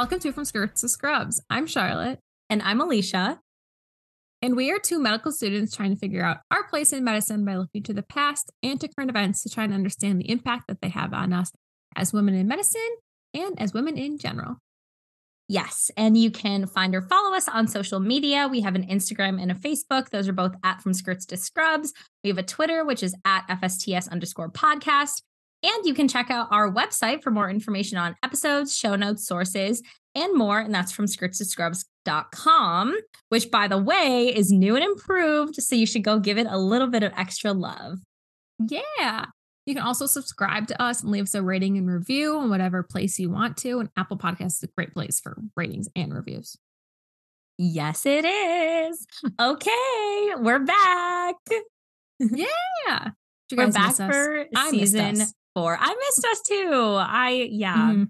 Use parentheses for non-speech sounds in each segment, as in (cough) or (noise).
Welcome to From Skirts to Scrubs. I'm Charlotte. And I'm Alicia. And we are two medical students trying to figure out our place in medicine by looking to the past and to current events to try and understand the impact that they have on us as women in medicine and as women in general. Yes. And you can find or follow us on social media. We have an Instagram and a Facebook. Those are both at From Skirts to Scrubs. We have a Twitter, which is at FSTS underscore podcast. And you can check out our website for more information on episodes, show notes, sources, and more. And that's from skirtstoscrubs.com, which, by the way, is new and improved. So you should go give it a little bit of extra love. Yeah. You can also subscribe to us and leave us a rating and review on whatever place you want to. And Apple Podcasts is a great place for ratings and reviews. Yes, it is. Okay, we're back. (laughs) (laughs) Yeah. We're back for season four. I missed us too. I, yeah. Mm-hmm.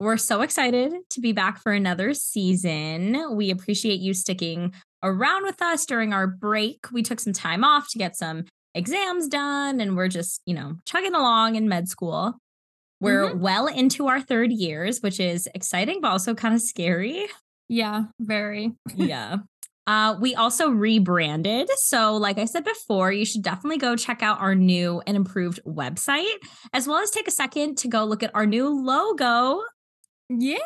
We're so excited to be back for another season. We appreciate you sticking around with us during our break. We took some time off to get some exams done and we're just, you know, chugging along in med school. We're mm-hmm. well into our third years, which is exciting, but also kind of scary. Yeah, very. yeah. Uh, we also rebranded. So, like I said before, you should definitely go check out our new and improved website, as well as take a second to go look at our new logo. Yeah,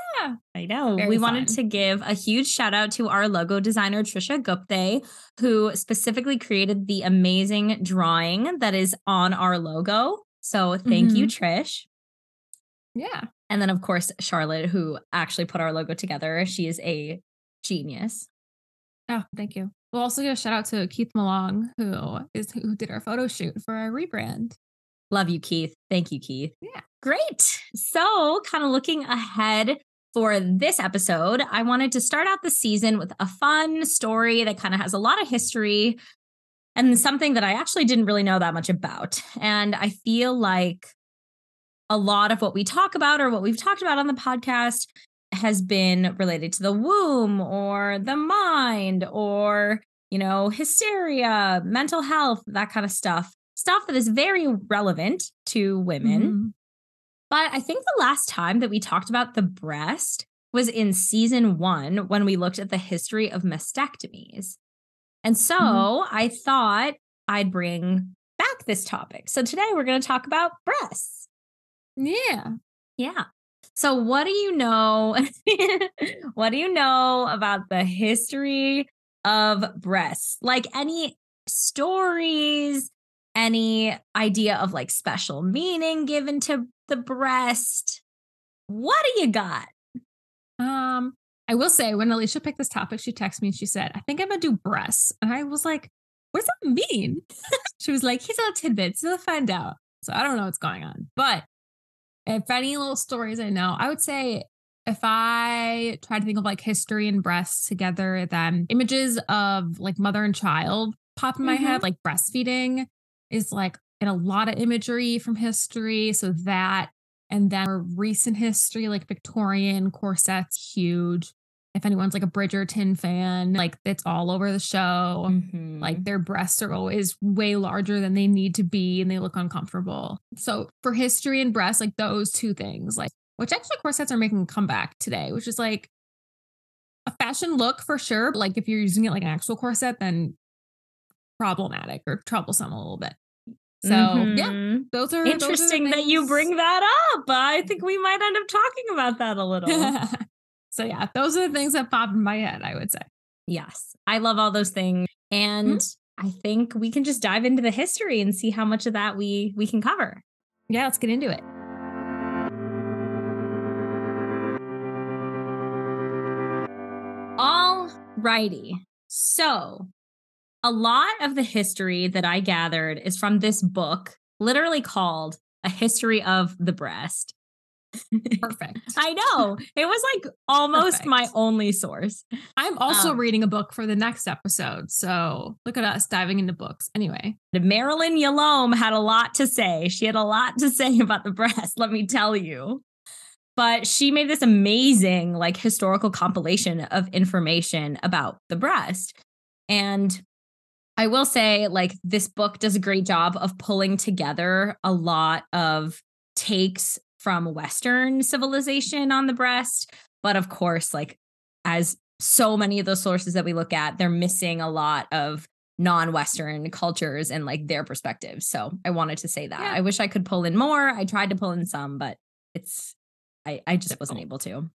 I know. Very we fun. wanted to give a huge shout out to our logo designer, Trisha Gupte, who specifically created the amazing drawing that is on our logo. So, thank mm-hmm. you, Trish. Yeah. And then, of course, Charlotte, who actually put our logo together. She is a genius. Oh, thank you. We'll also give a shout out to Keith Malong, who is who did our photo shoot for our rebrand. Love you, Keith. Thank you, Keith. Yeah. Great. So, kind of looking ahead for this episode, I wanted to start out the season with a fun story that kind of has a lot of history and something that I actually didn't really know that much about. And I feel like a lot of what we talk about or what we've talked about on the podcast has been related to the womb or the mind or, you know, hysteria, mental health, that kind of stuff. Stuff that is very relevant to women. Mm-hmm. But I think the last time that we talked about the breast was in season one when we looked at the history of mastectomies. And so mm-hmm. I thought I'd bring back this topic. So today we're going to talk about breasts. Yeah. Yeah. So, what do you know? (laughs) what do you know about the history of breasts? Like any stories, any idea of like special meaning given to the breast? What do you got? Um, I will say when Alicia picked this topic, she texted me and she said, I think I'm gonna do breasts. And I was like, what does that mean? (laughs) she was like, he's a little tidbits, you'll find out. So I don't know what's going on. But if any little stories I know, I would say if I try to think of like history and breasts together, then images of like mother and child pop in my mm-hmm. head, like breastfeeding is like in a lot of imagery from history. So that, and then recent history, like Victorian corsets, huge if anyone's like a Bridgerton fan, like it's all over the show. Mm-hmm. Like their breasts are always way larger than they need to be and they look uncomfortable. So for history and breasts, like those two things, like which actually corsets are making a comeback today, which is like a fashion look for sure. Like if you're using it like an actual corset, then problematic or troublesome a little bit. So mm-hmm. yeah, those are interesting those are that you bring that up. I think we might end up talking about that a little. (laughs) So yeah, those are the things that pop in my head, I would say. Yes. I love all those things. And mm-hmm. I think we can just dive into the history and see how much of that we we can cover. Yeah, let's get into it. All righty. So, a lot of the history that I gathered is from this book, literally called A History of the Breast. Perfect. I know. It was like almost Perfect. my only source. I'm also um, reading a book for the next episode. So look at us diving into books. Anyway, Marilyn Yalom had a lot to say. She had a lot to say (laughs) about the breast, let me tell you. But she made this amazing, like, historical compilation of information about the breast. And I will say, like, this book does a great job of pulling together a lot of takes from Western civilization on the breast. But of course, like as so many of those sources that we look at, they're missing a lot of non-Western cultures and like their perspectives. So I wanted to say that. Yeah. I wish I could pull in more. I tried to pull in some, but it's I, I just wasn't able to.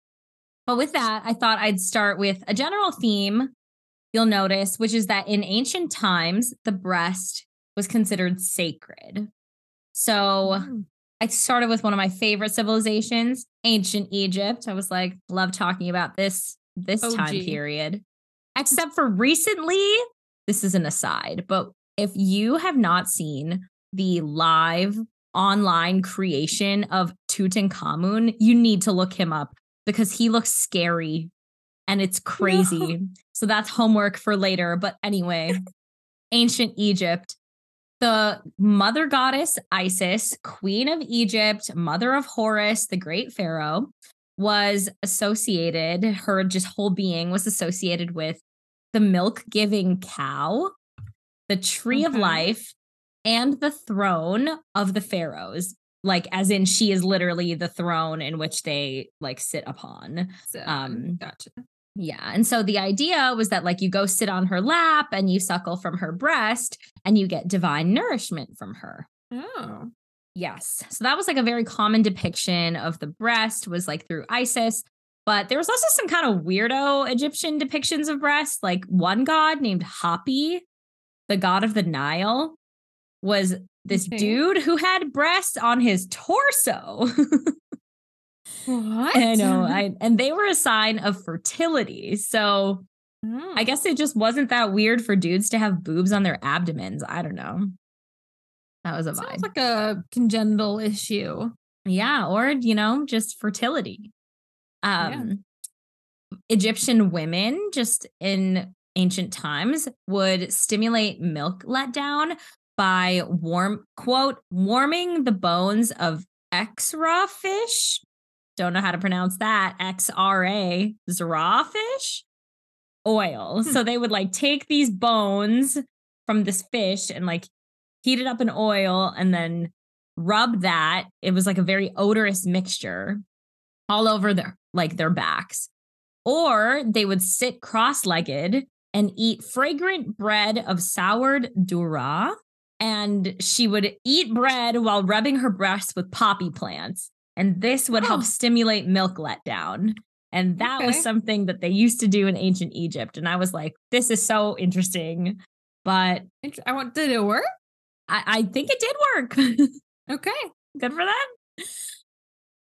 But with that, I thought I'd start with a general theme you'll notice, which is that in ancient times, the breast was considered sacred. So Mm. I started with one of my favorite civilizations, ancient Egypt. I was like, love talking about this this time period. Except for recently, this is an aside, but if you have not seen the live online creation of Tutankhamun, you need to look him up because he looks scary and it's crazy. So that's homework for later. But anyway, ancient Egypt, the mother goddess Isis, queen of Egypt, mother of Horus, the great pharaoh, was associated, her just whole being was associated with the milk giving cow, the tree of life, and the throne of the pharaohs. Like, as in, she is literally the throne in which they like sit upon. So, Um, gotcha. Yeah. And so the idea was that, like, you go sit on her lap and you suckle from her breast and you get divine nourishment from her. Oh, Yes. So that was like a very common depiction of the breast, was like through Isis. But there was also some kind of weirdo Egyptian depictions of breast. Like one god named Hapi, the god of the Nile, was this Okay. dude who had breasts on his torso. (laughs) what? I know. (laughs) I and they were a sign of fertility. So Oh. I guess it just wasn't that weird for dudes to have boobs on their abdomens. I don't know. That was a vibe. sounds like a congenital issue. yeah, or you know, just fertility. Yeah. Um Egyptian women just in ancient times would stimulate milk letdown by warm quote warming the bones of exra fish. Don't know how to pronounce that. XRA, zra fish oil. Hmm. So they would like take these bones from this fish and like heat it up in oil and then rub that. It was like a very odorous mixture all over their like their backs. Or they would sit cross-legged and eat fragrant bread of soured durra. And she would eat bread while rubbing her breasts with poppy plants. And this would help Oh. stimulate milk letdown. And that was something that they used to do in ancient Egypt. And I was like, this is so interesting. But I want. Did it work? I, I think it did work. (laughs) Okay. Good for them.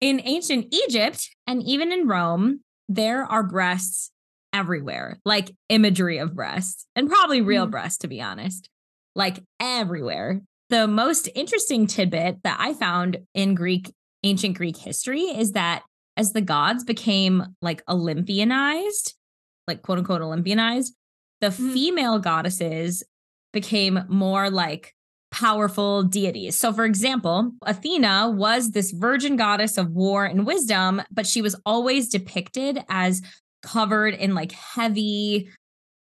In ancient Egypt and even in Rome, there are breasts everywhere, like imagery of breasts, and probably real Mhm. breasts, to be honest, like everywhere. The most interesting tidbit that I found in Greek, ancient Greek history is that as the gods became like Olympianized, like quote unquote Olympianized, the Mhm. female goddesses became more like powerful deities. So, for example, Athena was this virgin goddess of war and wisdom, but she was always depicted as covered in like heavy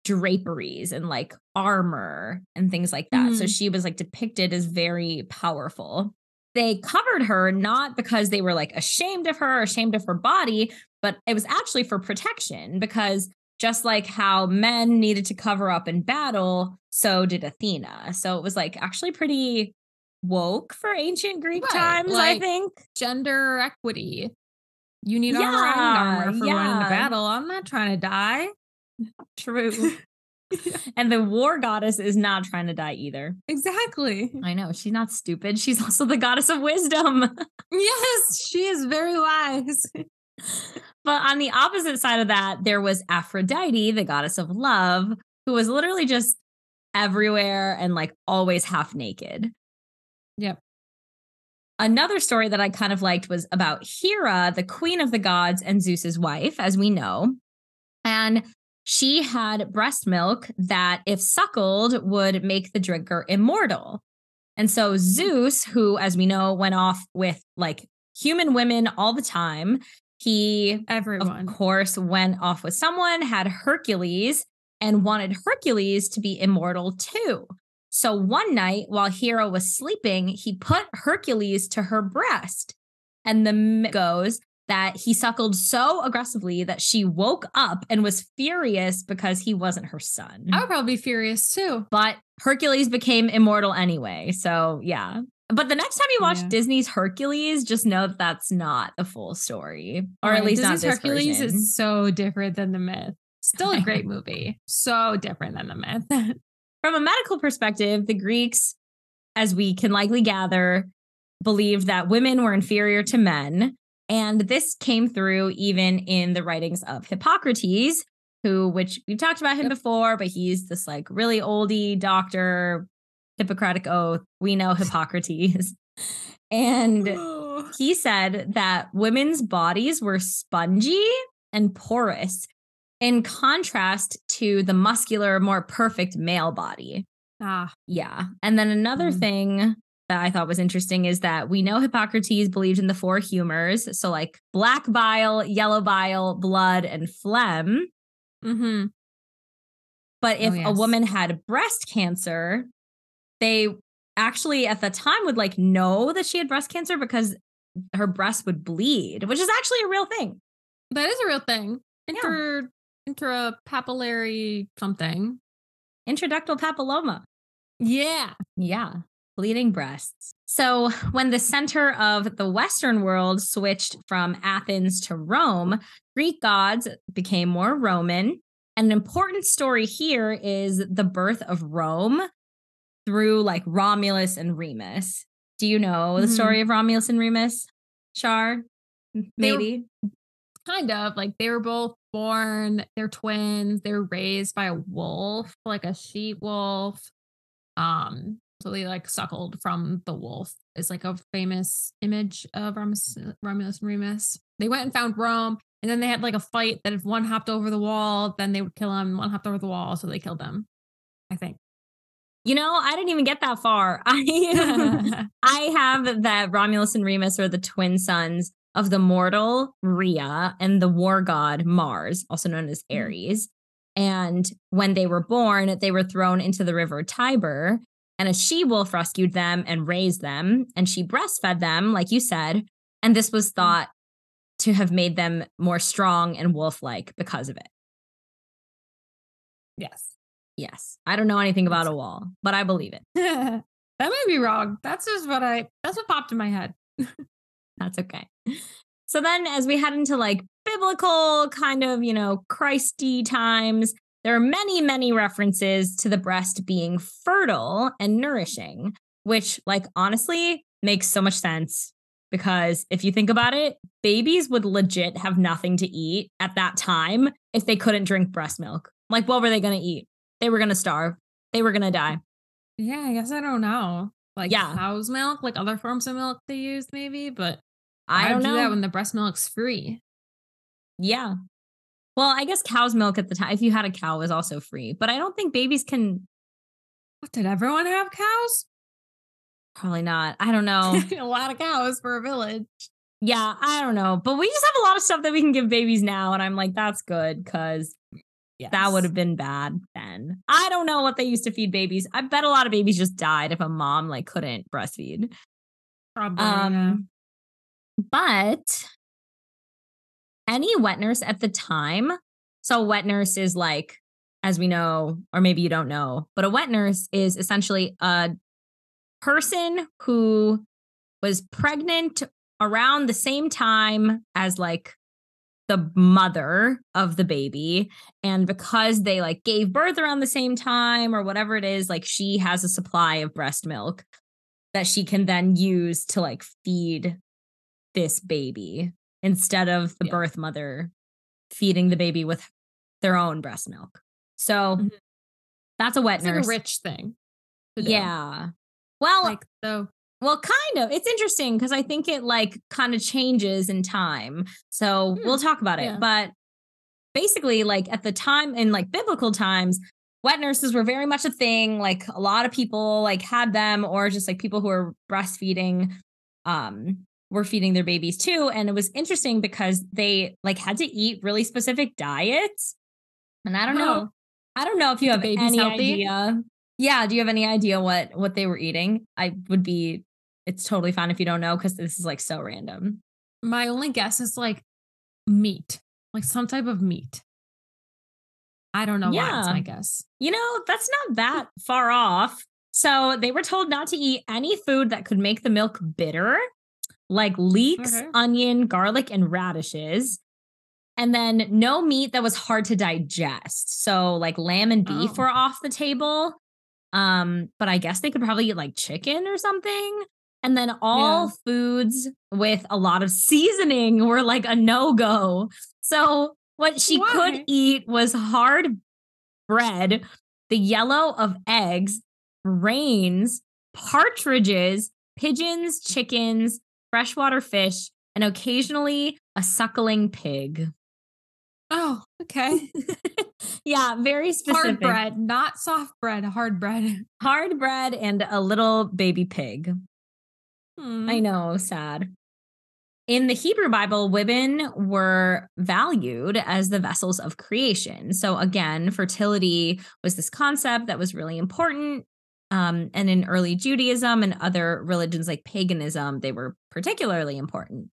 draperies and like armor and things like that. So, Mm. she was like depicted as very powerful. They covered her not because they were like ashamed of her, ashamed of her body, but it was actually for protection because just like how men needed to cover up in battle, so did Athena. So it was like actually pretty woke for ancient Greek Right, times, I think. Gender equity. You need armor. Yeah, need armor for running the battle. I'm not trying to die. True. (laughs) (laughs) and the war goddess is not trying to die either. Exactly. I know she's not stupid. She's also the goddess of wisdom. (laughs) Yes, she is very wise. But on the opposite side of that, there was Aphrodite, the goddess of love, who was literally just everywhere and like always half naked. Yep. Another story that I kind of liked was about Hera, the queen of the gods and Zeus's wife, as we know. And she had breast milk that, if suckled, would make the drinker immortal. And so Zeus, who, as we know, went off with like human women all the time, he Everyone. of course, went off with someone, had Hercules, and wanted Hercules to be immortal too. So one night while Hera was sleeping, he put Hercules to her breast. And the myth goes that he suckled so aggressively that she woke up and was furious because he wasn't her son. I would probably be furious too. But Hercules became immortal anyway. So, yeah. But the next time you watch Yeah. Disney's Hercules, just know that that's not the full story, or at Right, least not Disney's Hercules version. is so different than the myth. Still a great movie. So different than the myth. (laughs) From a medical perspective, the Greeks, as we can likely gather, believed that women were inferior to men. And this came through even in the writings of Hippocrates, who, which we've talked about him Yep. before, but he's this like really oldie doctor, Hippocratic Oath. We know (laughs) Hippocrates. and he said that women's bodies were spongy and porous in contrast to the muscular, more perfect male body. ah, Yeah. And then another Mm. thing that I thought was interesting is that we know Hippocrates believed in the four humors. So, like black bile, yellow bile, blood, and phlegm. mm-hmm. But if Oh, a woman had breast cancer, they actually at the time would like know that she had breast cancer because her breast would bleed, which is actually a real thing. That is a real thing. Yeah. Inter intrapapillary something. Intraductal papilloma. Yeah. Yeah, bleeding breasts. So, when the center of the Western world switched from Athens to Rome, Greek gods became more Roman. An important story here is the birth of Rome through like Romulus and Remus. Do you know the Mhm. story of Romulus and Remus, Char? They were- Maybe. Kind of like they were both born, they're twins, they're raised by a wolf, like a sheep wolf. Um, they like suckled from the wolf is like a famous image of Romulus, Romulus and Remus. They went and found Rome, and then they had like a fight that if one hopped over the wall, then they would kill him. One hopped over the wall, so they killed them. I think. You know, I didn't even get that far. (laughs) I (laughs) I have that Romulus and Remus are the twin sons of the mortal Rhea and the war god Mars, also known as Mhm. Ares. And when they were born, they were thrown into the river Tiber, and a she wolf rescued them and raised them, and she breastfed them, like you said. And this was mm. thought to have made them more strong and wolf like because of it. yes. Yes. I don't know anything about a wall, but I believe it. (laughs) that might be wrong. That's just what I that's what popped in my head. (laughs) That's okay. So then, as we head into like biblical kind of, you know, Christy times, there are many, many references to the breast being fertile and nourishing, which, like, honestly makes so much sense because if you think about it, babies would legit have nothing to eat at that time if they couldn't drink breast milk. Like, what were they going to eat? They were going to starve, they were going to die. Yeah, I guess I don't know. Like Yeah. cow's milk, like other forms of milk they use, maybe, but I don't do know. that when the breast milk's free. Yeah. Well, I guess cow's milk at the time, if you had a cow, was also free. But I don't think babies can, What did everyone have cows? probably not. I don't know. (laughs) a lot of cows for a village. yeah, I don't know. But we just have a lot of stuff that we can give babies now. And I'm like, that's good because that would have been bad then. I don't know what they used to feed babies. I bet a lot of babies just died if a mom like couldn't breastfeed. probably. yeah. Um, but any wet nurse at the time, so wet nurse is like, as we know, or maybe you don't know, but a wet nurse is essentially a person who was pregnant around the same time as like the mother of the baby and because they like gave birth around the same time or whatever it is like she has a supply of breast milk that she can then use to like feed this baby instead of the Yeah. birth mother feeding the baby with their own breast milk. So Mhm. that's a wet It's like nurse. a rich thing. yeah. Well, Like so well, kind of. It's interesting because I think it like kind of changes in time. So Hmm, we'll talk about it. yeah. But basically, like at the time in like biblical times, wet nurses were very much a thing. Like a lot of people like had them, or just like people who are breastfeeding, um, were feeding their babies too. And it was interesting because they like had to eat really specific diets. And I don't know. I don't know if you have any healthy? idea. Yeah, do you have any idea what what they were eating? I would be it's totally fine if you don't know because this is like so random. My only guess is like meat, like some type of meat. I don't know why. That's Yeah. my guess. You know, that's not that far off. So they were told not to eat any food that could make the milk bitter, like leeks, Okay. onion, garlic, and radishes. And then no meat that was hard to digest. So like lamb and beef Oh. were off the table. Um, but I guess they could probably eat like chicken or something. And then all Yeah. foods with a lot of seasoning were like a no-go. So what she could eat was hard bread, the yellow of eggs, brains, partridges, pigeons, chickens, freshwater fish, and occasionally a suckling pig. Oh, okay. (laughs) yeah, very specific. hard bread, not soft bread, hard bread. (laughs) Hard bread and a little baby pig. Hmm. I know, sad. In the Hebrew Bible, women were valued as the vessels of creation. So, again, fertility was this concept that was really important. Um, and in early Judaism and other religions like paganism, they were particularly important.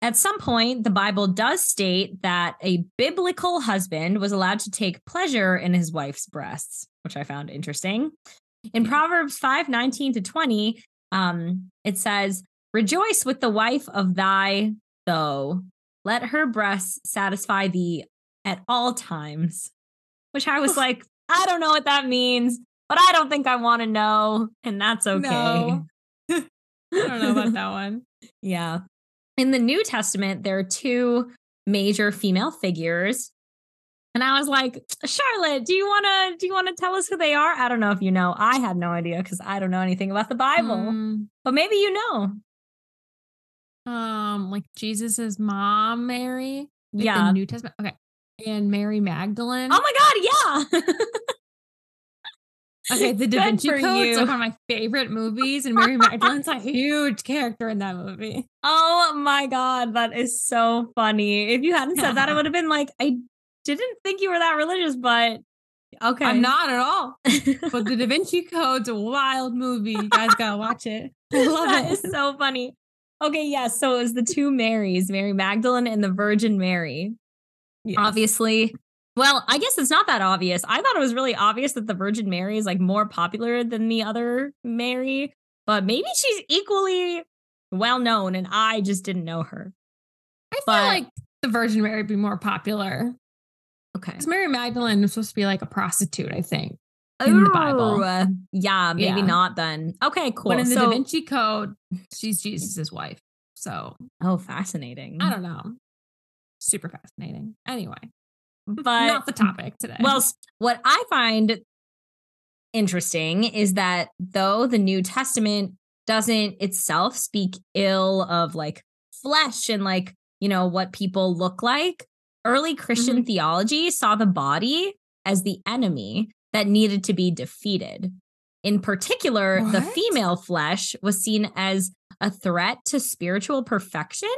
At some point, the Bible does state that a biblical husband was allowed to take pleasure in his wife's breasts, which I found interesting. In Proverbs 5 19 to 20, um, it says, Rejoice with the wife of thy though. Let her breasts satisfy thee at all times. Which I was like, I don't know what that means, but I don't think I want to know. And that's okay. No. (laughs) I don't know about that one. (laughs) Yeah. In the New Testament, there are two major female figures. And I was like, Charlotte, do you want to do you want to tell us who they are? I don't know if you know. I had no idea cuz I don't know anything about the Bible. Mm, But maybe you know. um, like Jesus's mom, Mary. Like yeah. The New Testament. Okay. And Mary Magdalene. oh my god, yeah. (laughs) Okay, The (laughs) Da Vinci Code is like one of my favorite movies, and Mary Magdalene's a huge character in that movie. oh my god, that is so funny. If you hadn't said that, I would have been like, I didn't think you were that religious, but okay. I'm not at all. (laughs) But The Da Vinci Code's a wild movie. You guys gotta watch it. (laughs) I love That it. is so funny. Okay, yes. so it was the two Marys, Mary Magdalene and the Virgin Mary. Yes. Obviously, well, I guess it's not that obvious. I thought it was really obvious that the Virgin Mary is like more popular than the other Mary, but maybe she's equally well known and I just didn't know her. I feel like the Virgin Mary would be more popular. Okay. Because Mary Magdalene was supposed to be like a prostitute, I think. in the Bible. Uh, yeah, maybe Yeah. not then. Okay, cool. But in the So- Da Vinci Code, she's Jesus's wife. So oh, fascinating. I don't know. Super fascinating. Anyway, but not the topic today. Well, what I find interesting is that though the New Testament doesn't itself speak ill of like flesh and like, you know, what people look like, early Christian mm-hmm. theology saw the body as the enemy that needed to be defeated. In particular, the female flesh was seen as a threat to spiritual perfection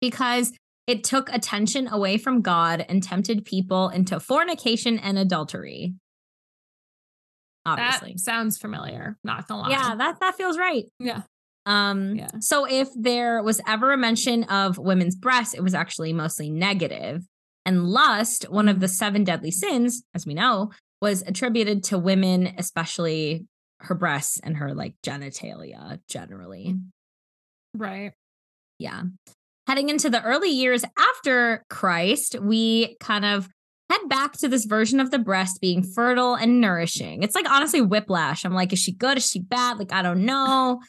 because it took attention away from God and tempted people into fornication and adultery. Obviously. that sounds familiar. Not gonna lie. Yeah, that that feels right. yeah. Um Yeah. so if there was ever a mention of women's breasts, it was actually mostly negative. And lust, one of the seven deadly sins, as we know, was attributed to women, especially her breasts and her like genitalia generally. Right. Yeah. Heading into the early years after Christ, we kind of head back to this version of the breast being fertile and nourishing. It's like honestly whiplash. I'm like, is she good? Is she bad? Like, I don't know.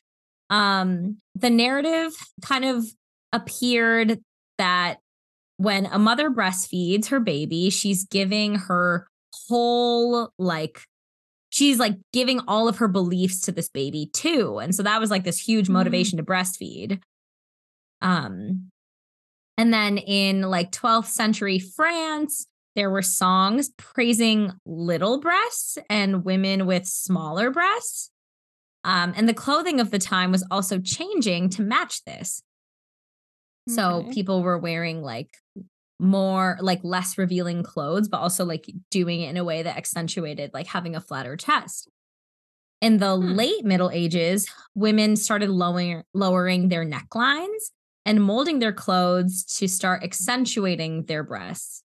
Um, the narrative kind of appeared that when a mother breastfeeds her baby, she's giving her whole like she's like giving all of her beliefs to this baby too. And so that was like this huge Mm. motivation to breastfeed. Um and then in like 12th century France, there were songs praising little breasts and women with smaller breasts. Um, and the clothing of the time was also changing to match this. So people were wearing like more, like less revealing clothes, but also like doing it in a way that accentuated like having a flatter chest. In the Hmm. late Middle Ages, women started lowering lowering their necklines and molding their clothes to start accentuating their breasts.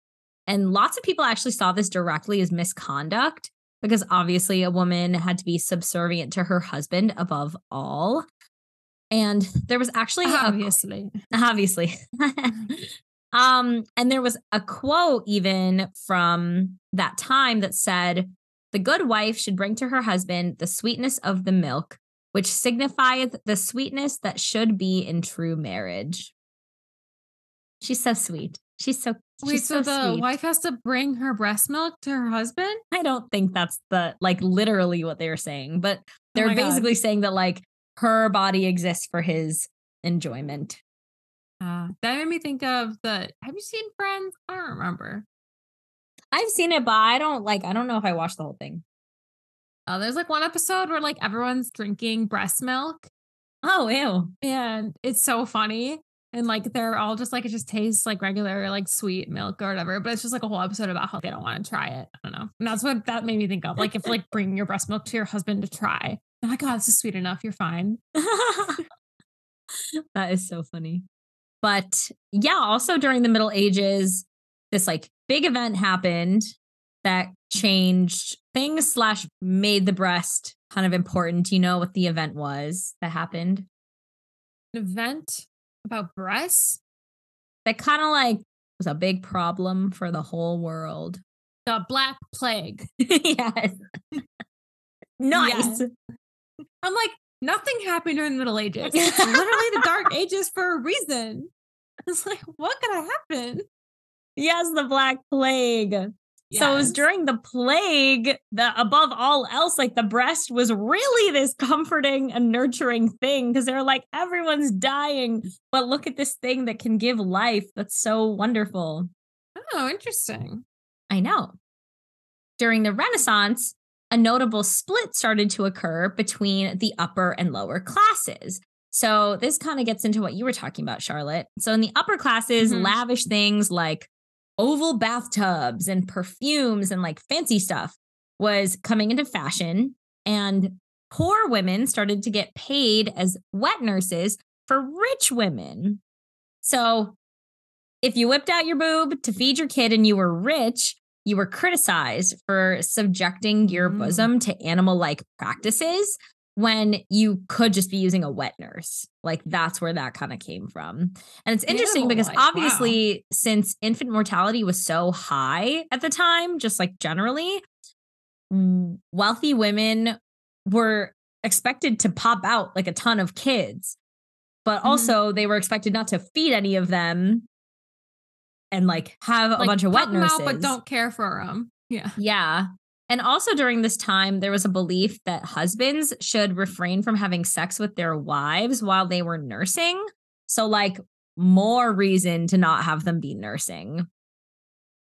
And lots of people actually saw this directly as misconduct because obviously a woman had to be subservient to her husband above all. And there was actually obviously, a, obviously, (laughs) (laughs) um, and there was a quote even from that time that said, "The good wife should bring to her husband the sweetness of the milk, which signifieth the sweetness that should be in true marriage." She's so sweet. She's so Wait, she's so, the sweet. wife has to bring her breast milk to her husband? I don't think that's the like literally what they're saying, but they're Oh my God. basically saying that like her body exists for his enjoyment. Uh, that made me think of the. Have you seen Friends? I don't remember. I've seen it, but I don't like I don't know if I watched the whole thing. Uh, there's like one episode where like everyone's drinking breast milk, Oh, ew. and it's so funny. And like they're all just like it just tastes like regular like sweet milk or whatever. But it's just like a whole episode about how they don't want to try it. I don't know. And that's what that made me think of. Like if like bringing your breast milk to your husband to try. Oh my god, this is sweet enough. You're fine. (laughs) (laughs) that is so funny. But yeah, also during the Middle Ages, this like big event happened that changed things slash made the breast kind of important. Do you know what the event was that happened? An event about breasts. That kind of like was a big problem for the whole world. The Black Plague. (laughs) yes. (laughs) nice. I'm like, nothing happened during the Middle Ages. It's (laughs) literally the Dark Ages for a reason. It's like, what could have happened? Yes, the Black Plague. So it was during the plague that above all else, like the breast was really this comforting and nurturing thing because they're like, everyone's dying, but look at this thing that can give life. That's so wonderful. Oh, interesting. I know. During the Renaissance, a notable split started to occur between the upper and lower classes. So this kind of gets into what you were talking about, Charlotte. So in the upper classes, Mhm. lavish things like oval bathtubs and perfumes and like fancy stuff was coming into fashion. And poor women started to get paid as wet nurses for rich women. So if you whipped out your boob to feed your kid and you were rich, you were criticized for subjecting your Mm. bosom to animal like practices when you could just be using a wet nurse. Like that's where that kind of came from. And it's interesting because Animal-like, wow. obviously, since infant mortality was so high at the time, just like generally, wealthy women were expected to pop out like a ton of kids, but Mhm. also they were expected not to feed any of them and like have a bunch of wet nurses. out, but don't care for them. Yeah. Yeah. And also during this time, there was a belief that husbands should refrain from having sex with their wives while they were nursing. So, like, more reason to not have them be nursing.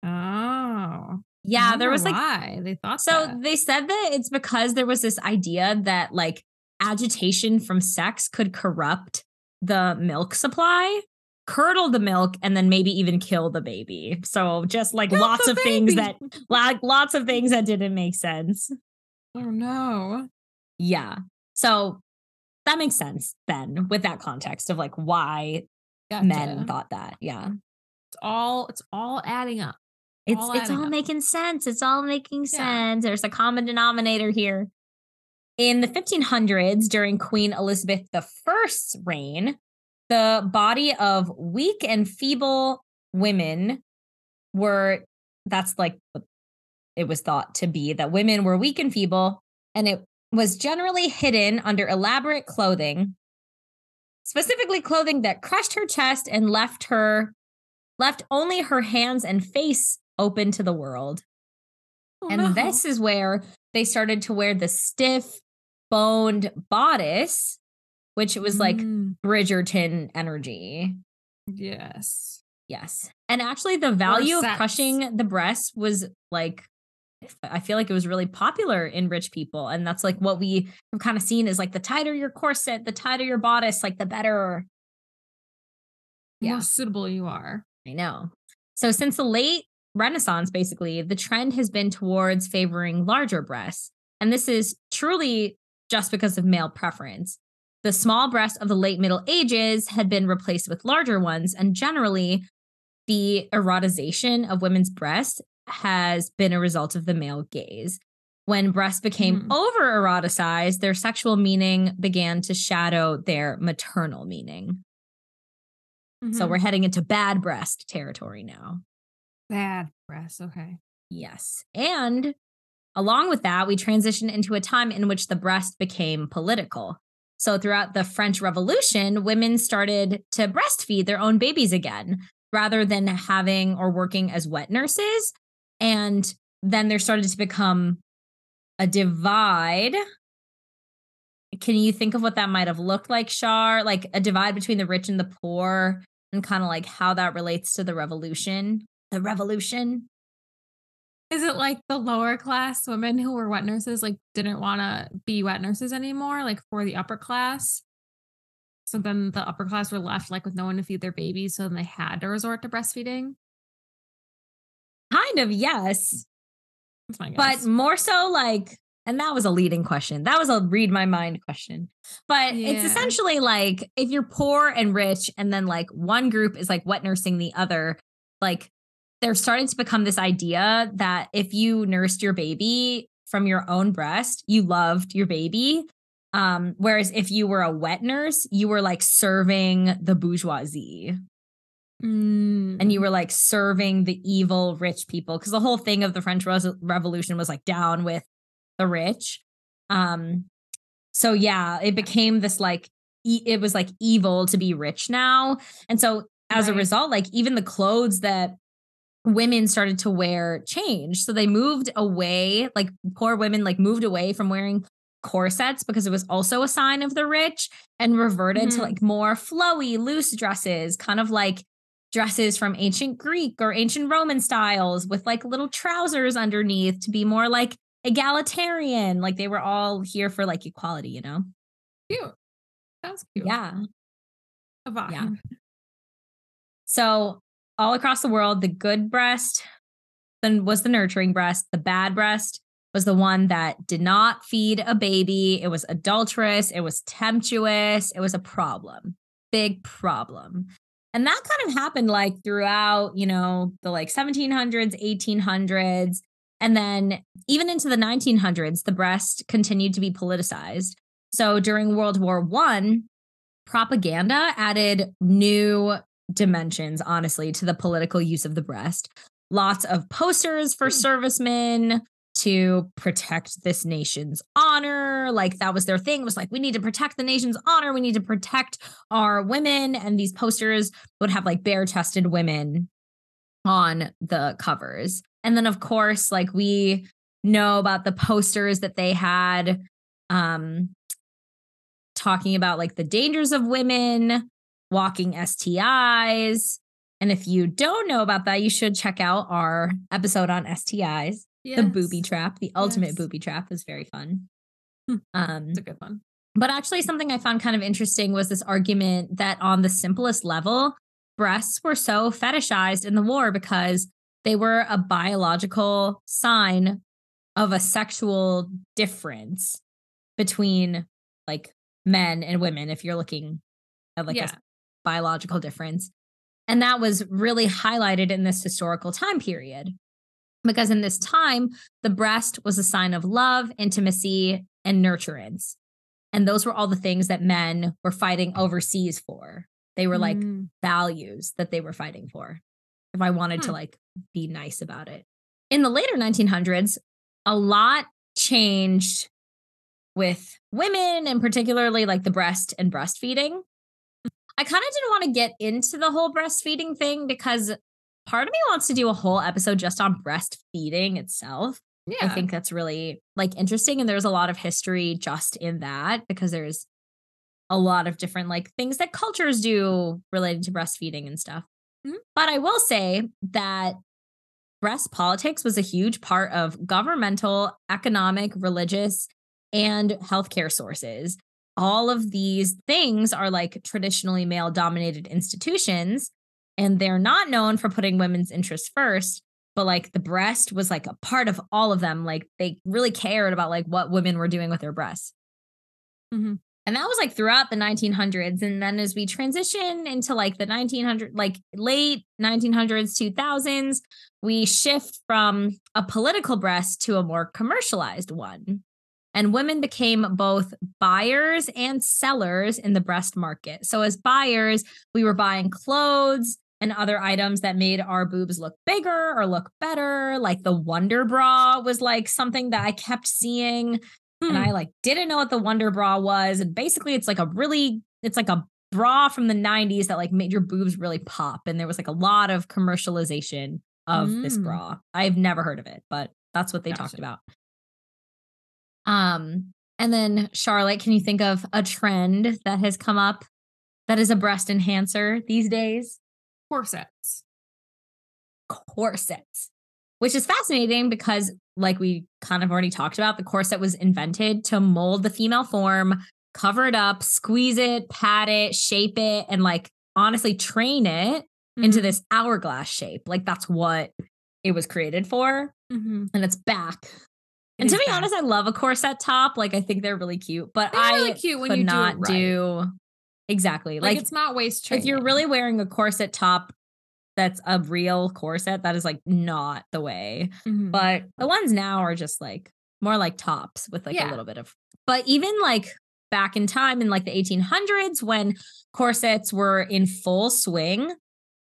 Oh. Yeah, there was like, why they thought so that. they said that it's because there was this idea that like agitation from sex could corrupt the milk supply, curdle the milk, and then maybe even kill the baby. So, just like Kill lots of things that, like, lots of things that didn't make sense. Oh no. Yeah. So that makes sense then with that context of like why men thought that. Yeah. It's all it's all adding up. It's All it's all up. making sense. It's all making Yeah. sense. There's a common denominator here. In the 1500s, during Queen Elizabeth I's reign, the body of weak and feeble women were that's like it was thought to be that women were weak and feeble, and it was generally hidden under elaborate clothing, specifically clothing that crushed her chest and left her left only her hands and face open to the world. Oh, and no. this is where they started to wear the stiff boned bodice, which was like Mm, Bridgerton energy. yes. Yes. And actually, the value of crushing the breasts was like, I feel like it was really popular in rich people. And that's like what we have kind of seen is like the tighter your corset, the tighter your bodice, like the better. Yeah. more suitable you are. I know. So, since the late Renaissance, basically, the trend has been towards favoring larger breasts. And this is truly just because of male preference. The small breasts of the late Middle Ages had been replaced with larger ones. And generally, the eroticization of women's breasts has been a result of the male gaze. When breasts became Mm. over eroticized, their sexual meaning began to shadow their maternal meaning. So Mhm. we're heading into bad breast territory now. bad breasts. Okay. Yes. And along with that, we transition into a time in which the breast became political. So throughout the French Revolution, women started to breastfeed their own babies again rather than having or working as wet nurses. And then there started to become a divide. Can you think of what that might have looked like, Shar? Like a divide between the rich and the poor, and kind of like how that relates to the revolution? The revolution? Is it like the lower class women who were wet nurses like didn't want to be wet nurses anymore, like for the upper class? So then the upper class were left like with no one to feed their babies, so then they had to resort to breastfeeding. Kind of, yes. That's my But more so like, and that was a leading question. That was a read my mind question. But it's essentially like if you're poor and rich, and then like one group is like wet nursing the other, like they're starting to become this idea that if you nursed your baby from your own breast, you loved your baby. Um, whereas if you were a wet nurse, you were like serving the bourgeoisie Mm. and you were like serving the evil rich people because the whole thing of the French Revolution was like down with the rich. Um, so yeah, it became this like e- it was like evil to be rich now, and so as a result, like even the clothes that women started to wear change. So they moved away, like poor women like moved away from wearing corsets because it was also a sign of the rich and reverted to Mhm. like more flowy, loose dresses, kind of like dresses from ancient Greek or ancient Roman styles with like little trousers underneath to be more like egalitarian. Like they were all here for like equality, you know? cute. Sounds cute. Yeah. A vibe. Yeah. So all across the world, the good breast then was the nurturing breast. The bad breast was the one that did not feed a baby. It was adulterous. It was temptuous. It was a problem, big problem. And that kind of happened like throughout, you know, the like 1700s, 1800s. And then even into the 1900s, the breast continued to be politicized. So during World War One, propaganda added new dimensions, honestly, to the political use of the breast. Lots of posters for Hmm. servicemen to protect this nation's honor. Like that was their thing, it was like, we need to protect the nation's honor. We need to protect our women. And these posters would have like bare chested women on the covers. And then, of course, like we know about the posters that they had um talking about like the dangers of women walking STIs. And if you don't know about that, you should check out our episode on STIs. The booby trap, the ultimate Yes. booby trap was very fun. Hmm. Um It's a good one. but actually, something I found kind of interesting was this argument that on the simplest level, breasts were so fetishized in the war because they were a biological sign of a sexual difference between like men and women, if you're looking at like a Yeah. s- biological difference. And that was really highlighted in this historical time period. Because in this time, the breast was a sign of love, intimacy, and nurturance. And those were all the things that men were fighting overseas for. They were like Mm. values that they were fighting for. If I wanted to like be nice about it. In the later 1900s, a lot changed with women and particularly like the breast and breastfeeding. I kind of didn't want to get into the whole breastfeeding thing because part of me wants to do a whole episode just on breastfeeding itself. yeah. I think that's really like interesting. And there's a lot of history just in that because there's a lot of different like things that cultures do related to breastfeeding and stuff. Mhm. But I will say that breast politics was a huge part of governmental, economic, religious, and healthcare sources. All of these things are like traditionally male dominated institutions, and they're not known for putting women's interests first but like the breast was like a part of all of them like they really cared about like what women were doing with their breasts Mhm. And that was like throughout the 1900s. And then as we transition into like the 1900, like late 1900s, 2000s, we shift from a political breast to a more commercialized one. And women became both buyers and sellers in the breast market. So, as buyers, we were buying clothes and other items that made our boobs look bigger or look better. Like the Wonder Bra was like something that I kept seeing. Hmm. And I like didn't know what the Wonder Bra was. And basically, it's like a really, it's like a bra from the 90s that like made your boobs really pop. And there was like a lot of commercialization of mm. this bra. I've never heard of it, but that's what they gotcha. talked about. Um, and then Charlotte, can you think of a trend that has come up that is a breast enhancer these days? Corsets. Corsets. Which is fascinating because, like we kind of already talked about, the corset was invented to mold the female form, cover it up, squeeze it, pat it, shape it, and like honestly train it mm-hmm. into this hourglass shape. Like that's what it was created for. Mm-hmm. And it's back and to be honest, I love a corset top. Like I think they're really cute, but they're I really cute when you not do, right. do exactly like, like, it's not waist training. If you're really wearing a corset top that's a real corset, that is like not the way. Mm-hmm. But the ones now are just like more like tops with like yeah. a little bit of. But even like back in time in like the 1800s when corsets were in full swing,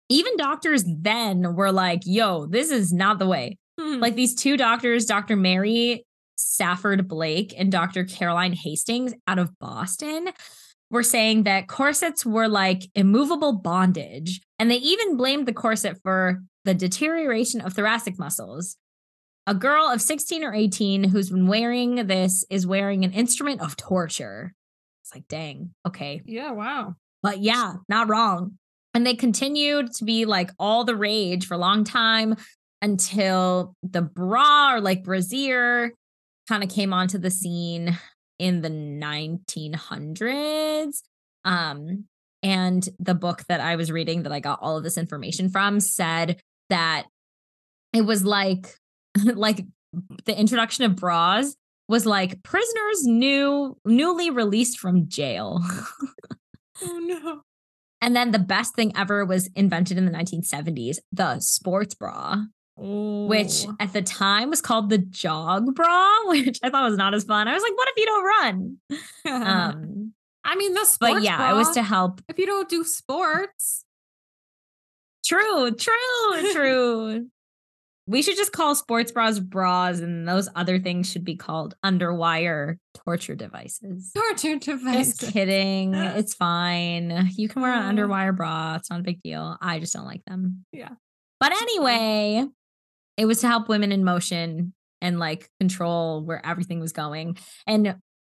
even doctors then were like, "Yo, this is not the way." Hmm. Like these two doctors, Dr. Mary Safford Blake and Dr. Caroline Hastings out of Boston, were saying that corsets were like immovable bondage. And they even blamed the corset for the deterioration of thoracic muscles. A girl of 16 or 18 who's been wearing this is wearing an instrument of torture. It's like, dang, okay. Yeah, wow. But yeah, not wrong. And they continued to be like all the rage for a long time until the bra or like brassiere kind of came onto the scene in the 1900s. Um, and the book that I was reading that I got all of this information from said that it was like (laughs) like the introduction of bras was like prisoners new newly released from jail. (laughs) oh no. And then the best thing ever was invented in the 1970s, the sports bra. Ooh. which at the time was called the jog bra, (laughs) which I thought was not as fun. I was like, what if you don't run? (laughs) um, I mean, the sports but yeah, bra, it was to help. If you don't do sports, true, true, true. (laughs) we should just call sports bras bras, and those other things should be called underwire torture devices. Torture devices. Just kidding. it's fine. You can wear an underwire bra. It's not a big deal. I just don't like them. Yeah. But anyway, it was to help women in motion and like control where everything was going. And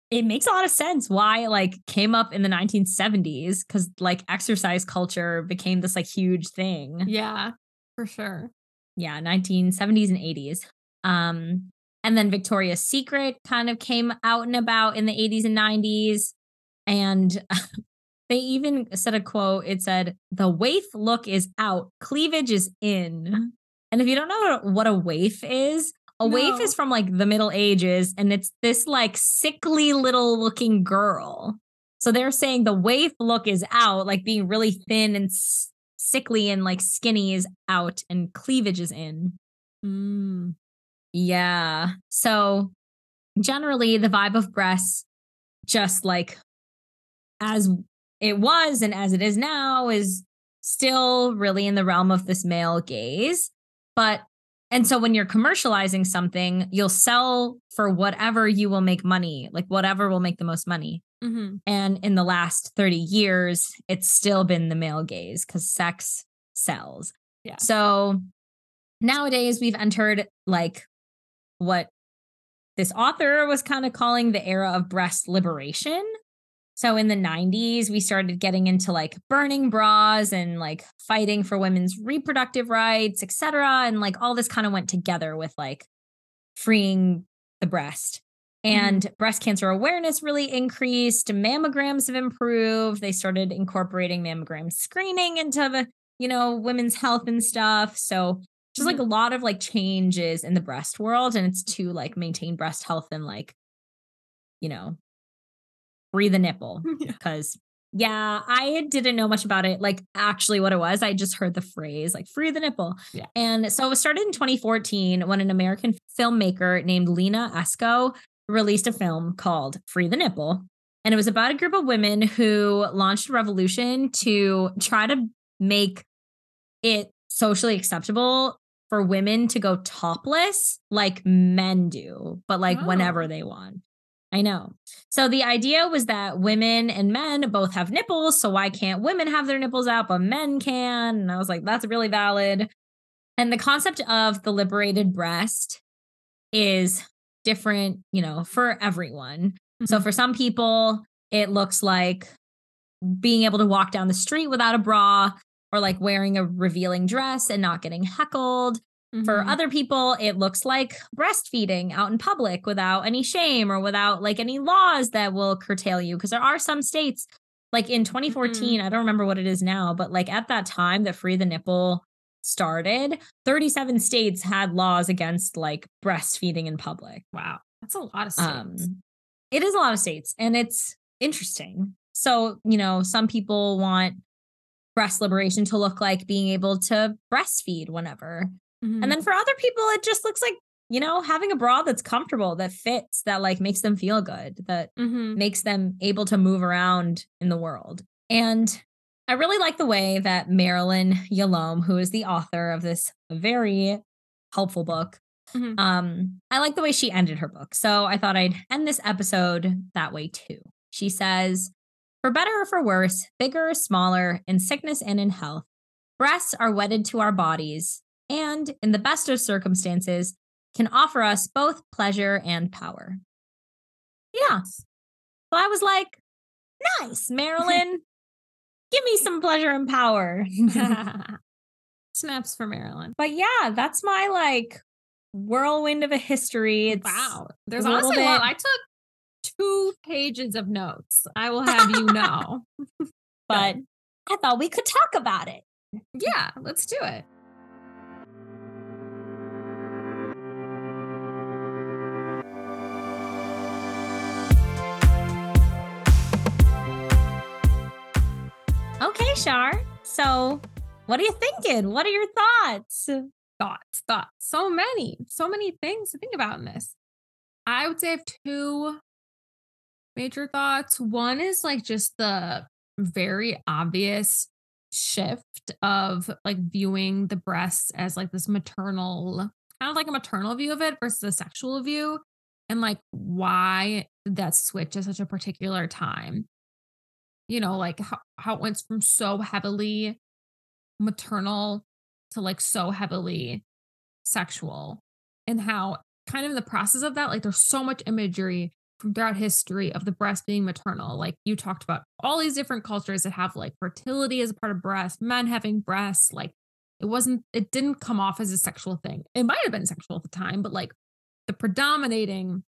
it makes a lot of sense why it like came up in the 1970s because like exercise culture became this like huge thing. Yeah, for sure. Yeah, 1970s and 80s. Um, and then Victoria's Secret kind of came out and about in the 80s and 90s. And (laughs) they even said a quote. It said, The waif look is out, cleavage is in. And if you don't know what a waif is, a no. waif is from like the Middle Ages and it's this like sickly little looking girl. So they're saying the waif look is out, like being really thin and sickly and like skinny is out and cleavage is in. Mm. Yeah. So generally, the vibe of breasts, just like as it was and as it is now, is still really in the realm of this male gaze. But and so when you're commercializing something, you'll sell for whatever you will make money, like whatever will make the most money. Mm-hmm. And in the last 30 years, it's still been the male gaze because sex sells. Yeah. So nowadays we've entered like what this author was kind of calling the era of breast liberation. So in the 90s, we started getting into like burning bras and like fighting for women's reproductive rights, etc. And like all this kind of went together with like freeing the breast. And mm-hmm. breast cancer awareness really increased. Mammograms have improved. They started incorporating mammogram screening into the, you know, women's health and stuff. So just like a mm-hmm. lot of like changes in the breast world. And it's to like maintain breast health and like, you know, free the nipple (laughs) Yeah. because yeah, I didn't know much about it, like actually what it was. I just heard the phrase like free the nipple. Yeah. And so it was started in 2014 when an American filmmaker named Lina Esco released a film called Free the Nipple. And it was about a group of women who launched a revolution to try to make it socially acceptable for women to go topless like men do, but like Oh. whenever they want. I know. So the idea was that women and men both have nipples. So why can't women have their nipples out, but men can? And I was like, that's really valid. And the concept of the liberated breast is different, you know, for everyone. So Mhm. for some people, it looks like being able to walk down the street without a bra or like wearing a revealing dress and not getting heckled. For Mhm. other people, it looks like breastfeeding out in public without any shame or without like any laws that will curtail you. Because there are some states, like in 2014, I don't remember what it is now, but like at that time that Free the Nipple started, 37 states had laws against like breastfeeding in public. wow, that's a lot of states. Um, it is a lot of states and it's interesting. So, you know, some people want breast liberation to look like being able to breastfeed whenever. Mhm. And then for other people, it just looks like, you know, having a bra that's comfortable, that fits, that like makes them feel good, that Mhm. makes them able to move around in the world. And I really like the way that Marilyn Yalom, who is the author of this very helpful book, Mhm. um, I like the way she ended her book. So I thought I'd end this episode that way too. She says, For better or for worse, bigger or smaller, in sickness and in health, breasts are wedded to our bodies and, in the best of circumstances, can offer us both pleasure and power. Yeah. So I was like, nice, Marilyn. (laughs) Give me some pleasure and power. (laughs) Snaps for Marilyn. but yeah, that's my like whirlwind of a history. It's Wow. There's a honestly a lot. I took two pages of notes. I will (laughs) have you know. but I thought we could talk about it. yeah, let's do it. Okay, Shar. So, what are you thinking? What are your thoughts? Thoughts, thoughts. So many, so many things to think about in this. I would say I have two major thoughts. One is like just the very obvious shift of like viewing the breasts as like this maternal, kind of like a maternal view of it versus a sexual view, and like why that switch at such a particular time. You know, like how, how it went from so heavily maternal to like so heavily sexual and how kind of in the process of that like there's so much imagery from throughout history of the breast being maternal like you talked about all these different cultures that have like fertility as a part of breast men having breasts like it wasn't it didn't come off as a sexual thing. It might have been sexual at the time but like the predominating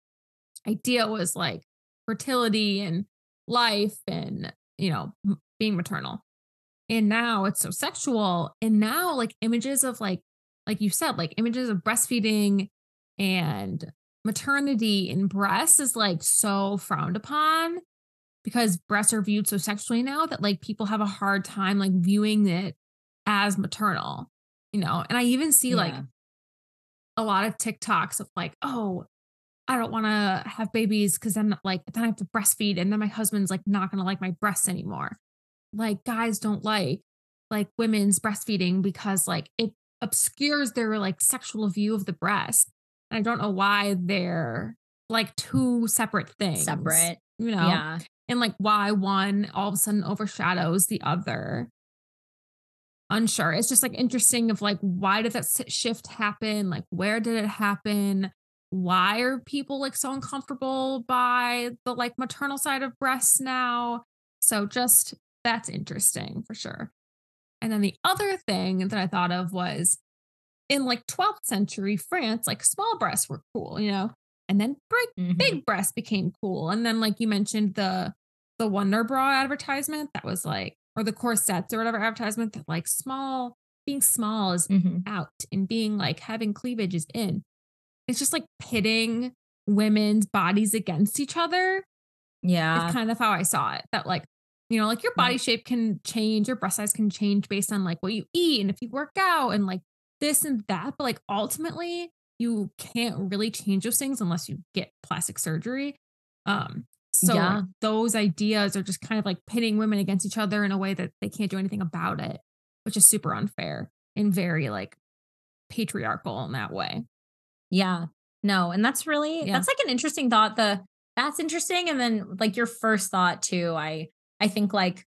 idea was like fertility and life and you know being maternal. And now it's so sexual and now like images of like like you said like images of breastfeeding and maternity and breasts is like so frowned upon because breasts are viewed so sexually now that like people have a hard time like viewing it as maternal you know? And i even see like a lot of TikToks of like, oh, I don't want to have babies because then like then I have to breastfeed and then my husband's like not gonna like my breasts anymore. Like guys don't like like women's breastfeeding because like it obscures their like sexual view of the breast. And I don't know why they're like two separate things. Separate. You know? Yeah. and like why one all of a sudden overshadows the other unsure it's just like interesting of like why did that shift happen like where did it happen why are people like so uncomfortable by the like maternal side of breasts now so just that's interesting for sure and then the other thing that i thought of was in like 12th century france like small breasts were cool you know and then big Mhm. big breasts became cool. And then like you mentioned the the Wonder Bra advertisement that was like or the corsets or whatever advertisement that like small being small is Mhm. out and being like having cleavage is in. It's just like pitting women's bodies against each other Yeah. It's kind of how I saw it. That like, you know, like your body shape can change, your breast size can change based on like what you eat and if you work out and like this and that. But like ultimately, you can't really change those things unless you get plastic surgery. Um, so Yeah. like, those ideas are just kind of like pitting women against each other in a way that they can't do anything about it, which is super unfair and very like patriarchal in that way. Yeah. No, and that's really Yeah. that's like an interesting thought. The that's interesting and then like your first thought too. I I think like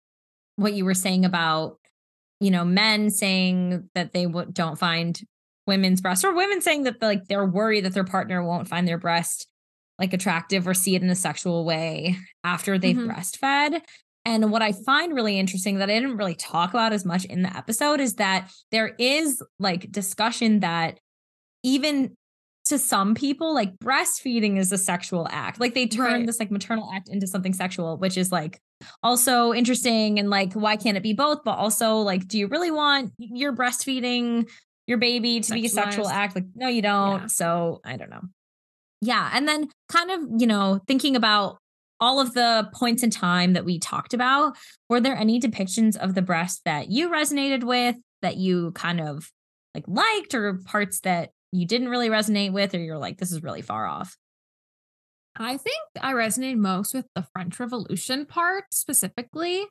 what you were saying about you know men saying that they w- don't find women's breasts or women saying that like they're worried that their partner won't find their breast like attractive or see it in a sexual way after they've Mhm. breastfed. And what I find really interesting that I didn't really talk about as much in the episode is that there is like discussion that even to some people, like breastfeeding is a sexual act. Like they turn Right. this like maternal act into something sexual, which is like also interesting. And like, why can't it be both? But also, like, do you really want your breastfeeding your baby to be a sexual act? Like, no, you don't. Yeah. So I don't know. Yeah. And then kind of, you know, thinking about all of the points in time that we talked about, were there any depictions of the breast that you resonated with that you kind of like liked or parts that you didn't really resonate with or you're like this is really far off I think I resonated most with the French Revolution part specifically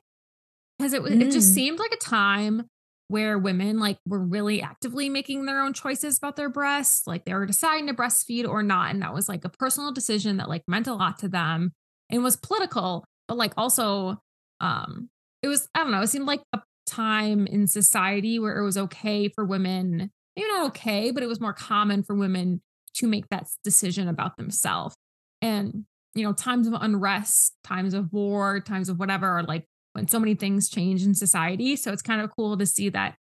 because it was it just Mm. seemed like a time where women like were really actively making their own choices about their breasts, like they were deciding to breastfeed or not, and that was like a personal decision that like meant a lot to them and was political, but like also um it was I don't know, it seemed like a time in society where it was okay for women, maybe not okay, but it was more common for women to make that decision about themselves. And you know times of unrest times of war times of whatever are like when so many things change in society. So it's kind of cool to see that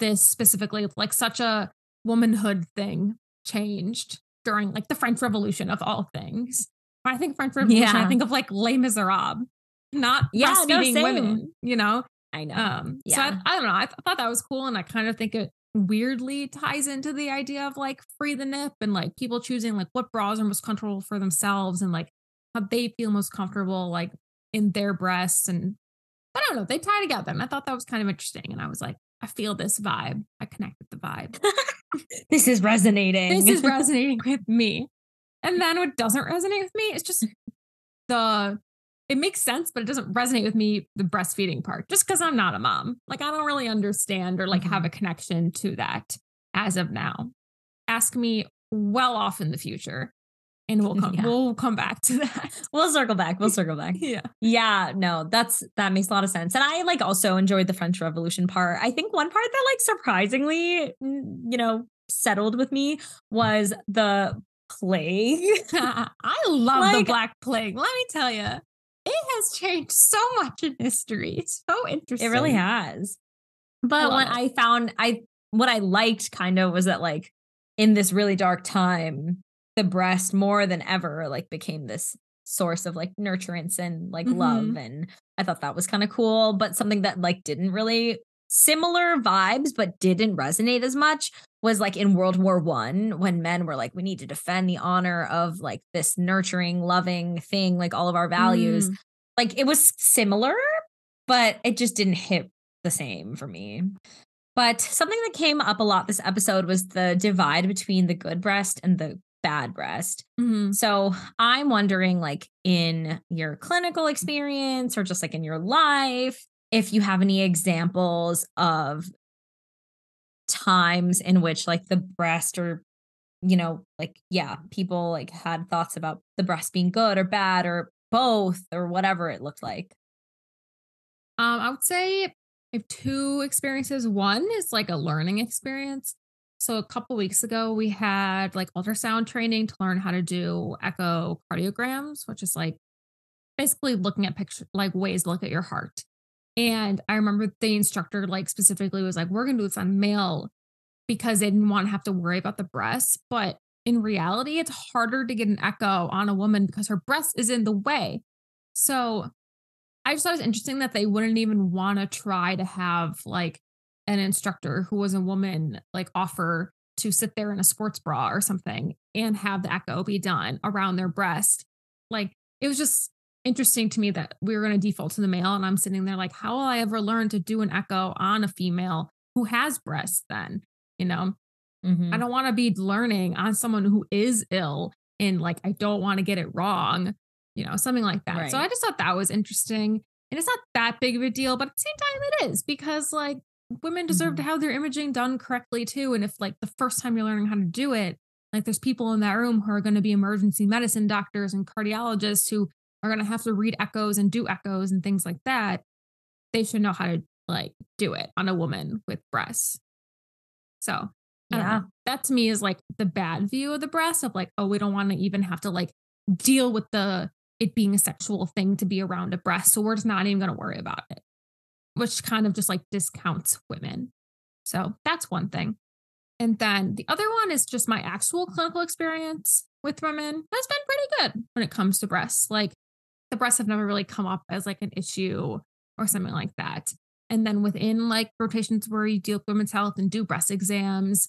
this specifically like such a womanhood thing changed during like the french revolution of all things. When i think french revolution i think of like les miserables not Yeah, no, breastfeeding same. women you know? I know. Um, so I, I don't know. I, th- thought that was cool, and I kind of think it weirdly ties into the idea of like free the nip and like people choosing like what bras are most comfortable for themselves and like how they feel most comfortable like in their breasts and I don't know. They tie together, and I thought that was kind of interesting. And I was like, I feel this vibe. I connected the vibe. (laughs) this is resonating this is (laughs) resonating with me. And then what doesn't resonate with me is just the it makes sense, but it doesn't resonate with me the breastfeeding part. Just because I'm not a mom. Like I don't really understand or like have a mm-hmm. connection to that as of now. Ask me well off in the future. And we'll (laughs) come Yeah. we'll come back to that. (laughs) we'll circle back we'll circle back (laughs) yeah. Yeah, no, that's that makes a lot of sense. And I like also enjoyed the French Revolution part. I think one part that like surprisingly, you know, settled with me was the plague. I love the Black Plague. Let me tell you, it has changed so much in history. It's so interesting. It really has. But love what it. I found I what I liked kind of was that like in this really dark time, the breast more than ever like became this source of like nurturance and like love Mhm. and I thought that was kind of cool, but something that like didn't really similar vibes but didn't resonate as much was like in World War 1 when men were like we need to defend the honor of like this nurturing loving thing like all of our values Mm. like it was similar, but it just didn't hit the same for me. But something that came up a lot this episode was the divide between the good breast and the bad breast. Mhm. So I'm wondering, like, in your clinical experience or just like in your life, if you have any examples of times in which like the breast or you know like yeah people like had thoughts about the breast being good or bad or both or whatever it looked like Um, I would say I have two experiences. One is like a learning experience. So a couple weeks ago, we had like ultrasound training to learn how to do echocardiograms, which is like basically looking at picture like ways to look at your heart. And I remember the instructor like specifically was like, "We're gonna do this on male because they didn't want to have to worry about the breasts." But in reality, it's harder to get an echo on a woman because her breast is in the way. So I just thought it was interesting that they wouldn't even want to try to have like an instructor who was a woman like offer to sit there in a sports bra or something and have the echo be done around their breast. Like it was just interesting to me that we were going to default to the male. And I'm sitting there like, how will I ever learn to do an echo on a female who has breasts then? You know, Mhm. I don't want to be learning on someone who is ill and like, I don't want to get it wrong, you know, something like that. So I just thought that was interesting. And it's not that big of a deal, but at the same time, it is because like women deserve Mhm. to have their imaging done correctly too. And if like the first time you're learning how to do it, like there's people in that room who are going to be emergency medicine doctors and cardiologists who are going to have to read echoes and do echoes and things like that. They should know how to like do it on a woman with breasts. So Yeah. That to me is like the bad view of the breast of like, oh, we don't want to even have to like deal with the it being a sexual thing to be around a breast. So we're just not even going to worry about it, which kind of just like discounts women. So that's one thing. And then the other one is just my actual clinical experience with women has been pretty good when it comes to breasts. Like the breasts have never really come up as like an issue or something like that. And then within like rotations where you deal with women's health and do breast exams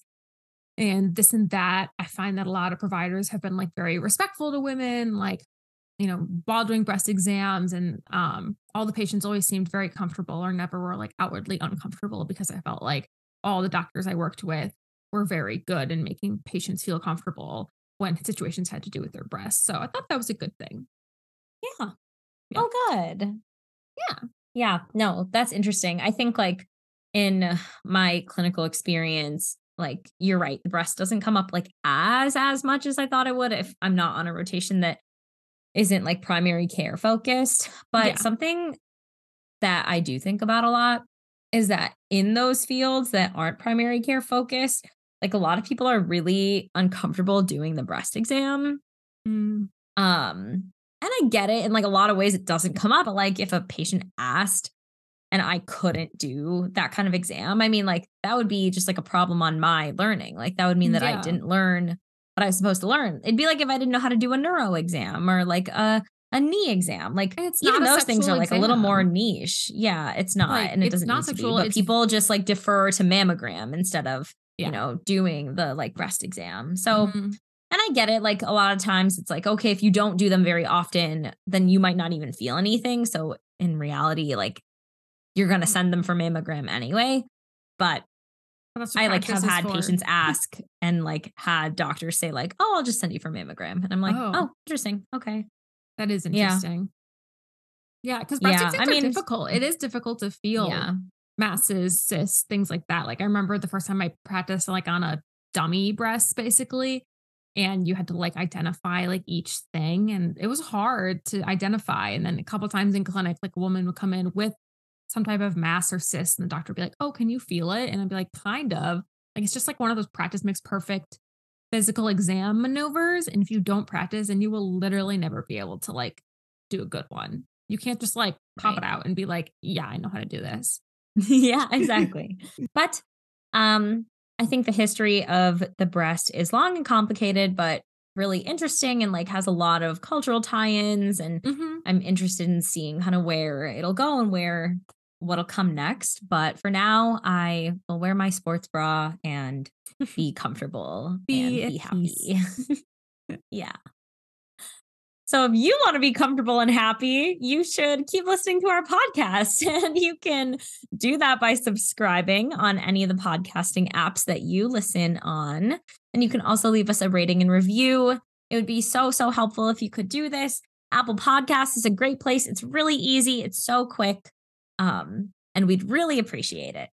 and this and that, I find that a lot of providers have been like very respectful to women, like, you know, while doing breast exams and um all the patients always seemed very comfortable or never were like outwardly uncomfortable because I felt like all the doctors I worked with were very good in making patients feel comfortable when situations had to do with their breasts. So I thought that was a good thing. Yeah. Yeah. Oh, good. Yeah. Yeah. No, that's interesting. I think like in my clinical experience, like you're right, the breast doesn't come up like as as much as I thought it would if I'm not on a rotation that isn't like primary care focused. But Yeah. something that I do think about a lot is that in those fields that aren't primary care focused, like a lot of people are really uncomfortable doing the breast exam. Mm, Um, and I get it in like a lot of ways it doesn't come up. But like if a patient asked and I couldn't do that kind of exam, I mean, like that would be just like a problem on my learning. Like that would mean that Yeah. I didn't learn what I was supposed to learn. It'd be like if I didn't know how to do a neuro exam or like a a knee exam. Like it's even those things are like a little more niche. Yeah, it's not, Like, and it doesn't not need sexual, to be. But people just like defer to mammogram instead of Yeah. you know doing the like breast exam. So. mhm. And I get it. Like a lot of times it's like, okay, if you don't do them very often, then you might not even feel anything. So in reality, like you're going to mm-hmm. send them for mammogram anyway. But I like have had for. patients ask and like had doctors say, like, oh, I'll just send you for mammogram. And I'm like, Oh. oh, interesting. Okay. That is interesting. Yeah, because Yeah, exams I are mean- difficult. It is difficult to feel Yeah. masses, cysts, things like that. Like I remember the first time I practiced like on a dummy breast, basically, and you had to like identify like each thing, and it was hard to identify. And then a couple times in clinic, like a woman would come in with some type of mass or cyst, and the doctor would be like, "Oh, can you feel it?" And I'd be like, "Kind of." Like it's just like one of those practice makes perfect physical exam maneuvers, and if you don't practice, and you will literally never be able to like do a good one. You can't just like pop it out and be like, "Yeah, I know how to do this." (laughs) yeah, exactly. but um I think the history of the breast is long and complicated, but really interesting and like has a lot of cultural tie-ins and Mm-hmm. I'm interested in seeing kind of where it'll go and where what'll come next. But for now, I will wear my sports bra and be comfortable Be and be happy. (laughs) yeah. So if you want to be comfortable and happy, you should keep listening to our podcast. (laughs) And you can do that by subscribing on any of the podcasting apps that you listen on. And you can also leave us a rating and review. It would be so, so helpful if you could do this. Apple Podcasts is a great place. It's really easy, it's so quick. Um, and we'd really appreciate it.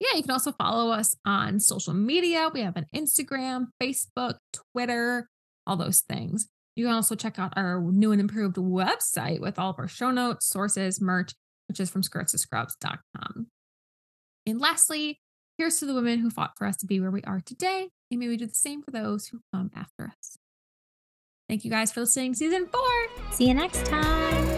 Yeah, you can also follow us on social media. We have an Instagram, Facebook, Twitter, all those things. You can also check out our new and improved website with all of our show notes, sources, merch, which is from skirtsscrubs.com. And lastly, here's to the women who fought for us to be where we are today. And may we do the same for those who come after us. Thank you guys for listening season four. See you next time.